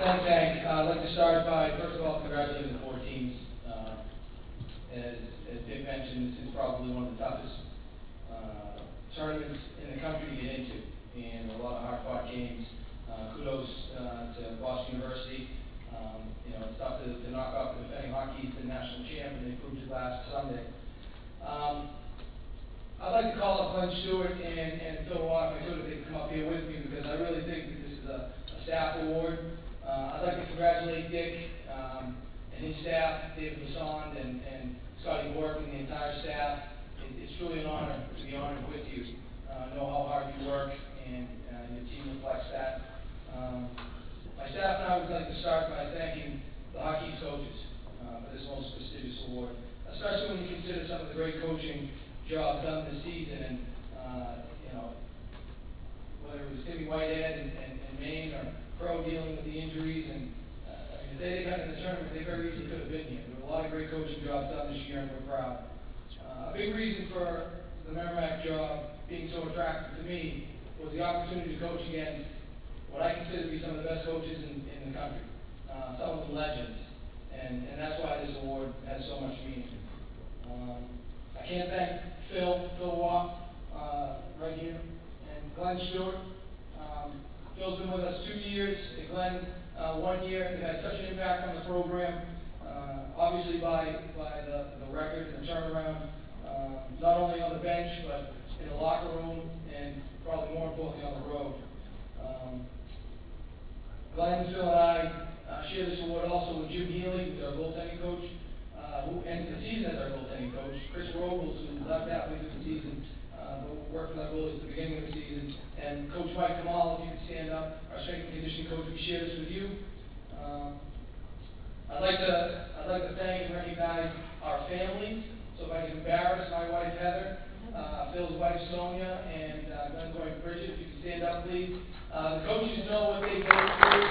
Thanks, Hank. Uh, I'd like to start by, first of all, congratulating the four teams. Uh, As, as Dick mentioned, this is probably one of the toughest uh, tournaments in the country to get into, and a lot of hard-fought games. Uh, Kudos uh, to Boston University. Um, You know, it's tough to to knock off the defending Hockey East national champ, and they proved it last Sunday. Um, I'd like to call up Glenn Stewart and, and Phil Rock, if I could, if they could come up here with me, because I really think that this is a, a staff award. Uh, I'd like to congratulate Dick, um, and his staff, David Lassonde and, and Scotty Borek and the entire staff. It, it's truly an honor to be honored with you. Uh, know how hard you work, and, uh, your team reflects that. Um, my staff and I would like to start by thanking the hockey's coaches, uh, for this most prestigious award, especially when you consider some of the great coaching jobs done this season, and, uh, you know, whether it was Timmy Whitehead in, in, in Maine or Crow dealing with the injuries, and, uh, if they had gotten in the tournament, they very easily could have been here. There were a lot of great coaching jobs done this year, and we're proud. Uh, a big reason for the Merrimack job being so attractive to me was the opportunity to coach against what I consider to be some of the best coaches in, in the country, uh, some of them legends, and, and that's why this award has so much meaning. Um, I can't thank Phil, Phil Waugh, uh, right here, and Glenn Stewart. Phil's been with us two years, and Glenn, uh, one year, They've had such an impact on the program, uh, obviously by, by the, the record and the turnaround, um, not only on the bench, but in the locker room, and probably more importantly, on the road. Um, Glenn, Phil, and I uh, share this award also with Jim Healy, who's our goaltending coach, uh, who ended the season as our goaltending coach. Chris Robles, who left halfway through the season, uh, but worked with our goalies at the beginning of the season. And Coach Mike Kamal, if you could stand up, our strength and conditioning we share this with you. Um, I'd like to, I'd like to thank and recognize our families. So if I can embarrass my wife Heather, uh, Phil's wife Sonia, and uh, Glenn's wife Bridget, if you can stand up, please. Uh, the coaches know what they go through.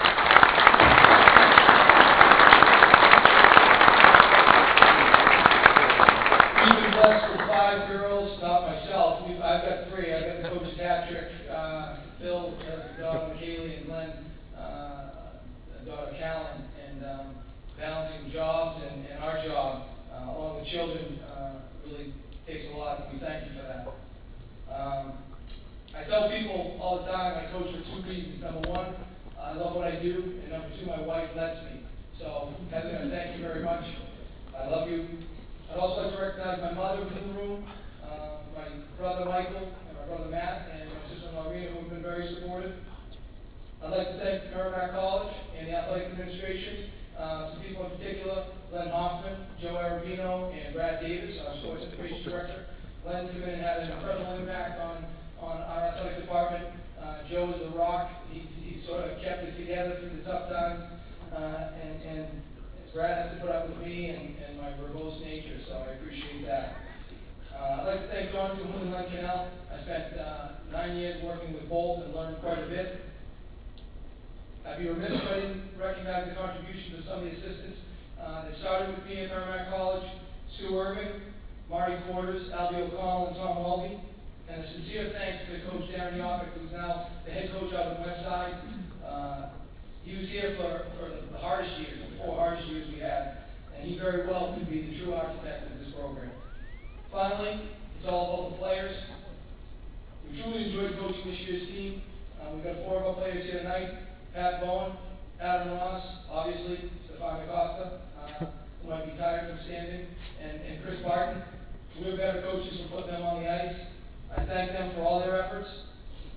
We've blessed with five girls, not myself, I've got three, I've got the coach's hat trick. Uh, Phil has a daughter McKaylee and Glenn, uh, a daughter Callan, and, um, balancing jobs and, and our job, uh, along with children, uh, really takes a lot, and we thank you for that. Um, I tell people all the time, I coach for two reasons. Number one, I love what I do, and number two, my wife lets me. So, Heather, thank you very much. I love you. I'd also like to recognize my mother who's in the room, uh, my brother Michael, and my brother Matt, and my sister-in-law Rita, who've been very supportive. I'd like to thank Merrimack College and the athletic administration, uh, some people in particular, Len Hoffman, Joe Arabino, and Brad Davis, our sports information director. And had an incredible impact on, on our athletic department. Uh, Joe is the rock, he's, he's sort of kept it together through the tough times, uh, and, and Brad has to put up with me and, and my verbose nature, so I appreciate that. Uh, I'd like to thank Don Cahoon and Canal. I spent, uh, nine years working with both and learned quite a bit. I'd be remiss if I didn't recognize the contributions of some of the assistants, uh, that started with me at Merrimack College, Sue Irving, Marty Quarters, Albie O'Connell, and Tom Walby. And a sincere thanks to Coach Darren Yoppick, who's now the head coach out of West Side. Uh, he was here for, for the hardest years, the four hardest years we had, and he very well could be the true architect of this program. Finally, it's all about the players. We truly enjoyed coaching this year's team. Uh, we've got four of our players here tonight. Pat Bowen, Adam Ross, obviously, Stephane Da Costa, uh, who might be tired from standing, and, and Chris Barton. We're better coaches for putting them on the ice. I thank them for all their efforts,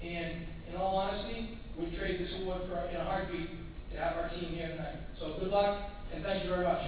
and in all honesty, we'd trade this award for, in a heartbeat to have our team here tonight. So good luck, and thank you very much.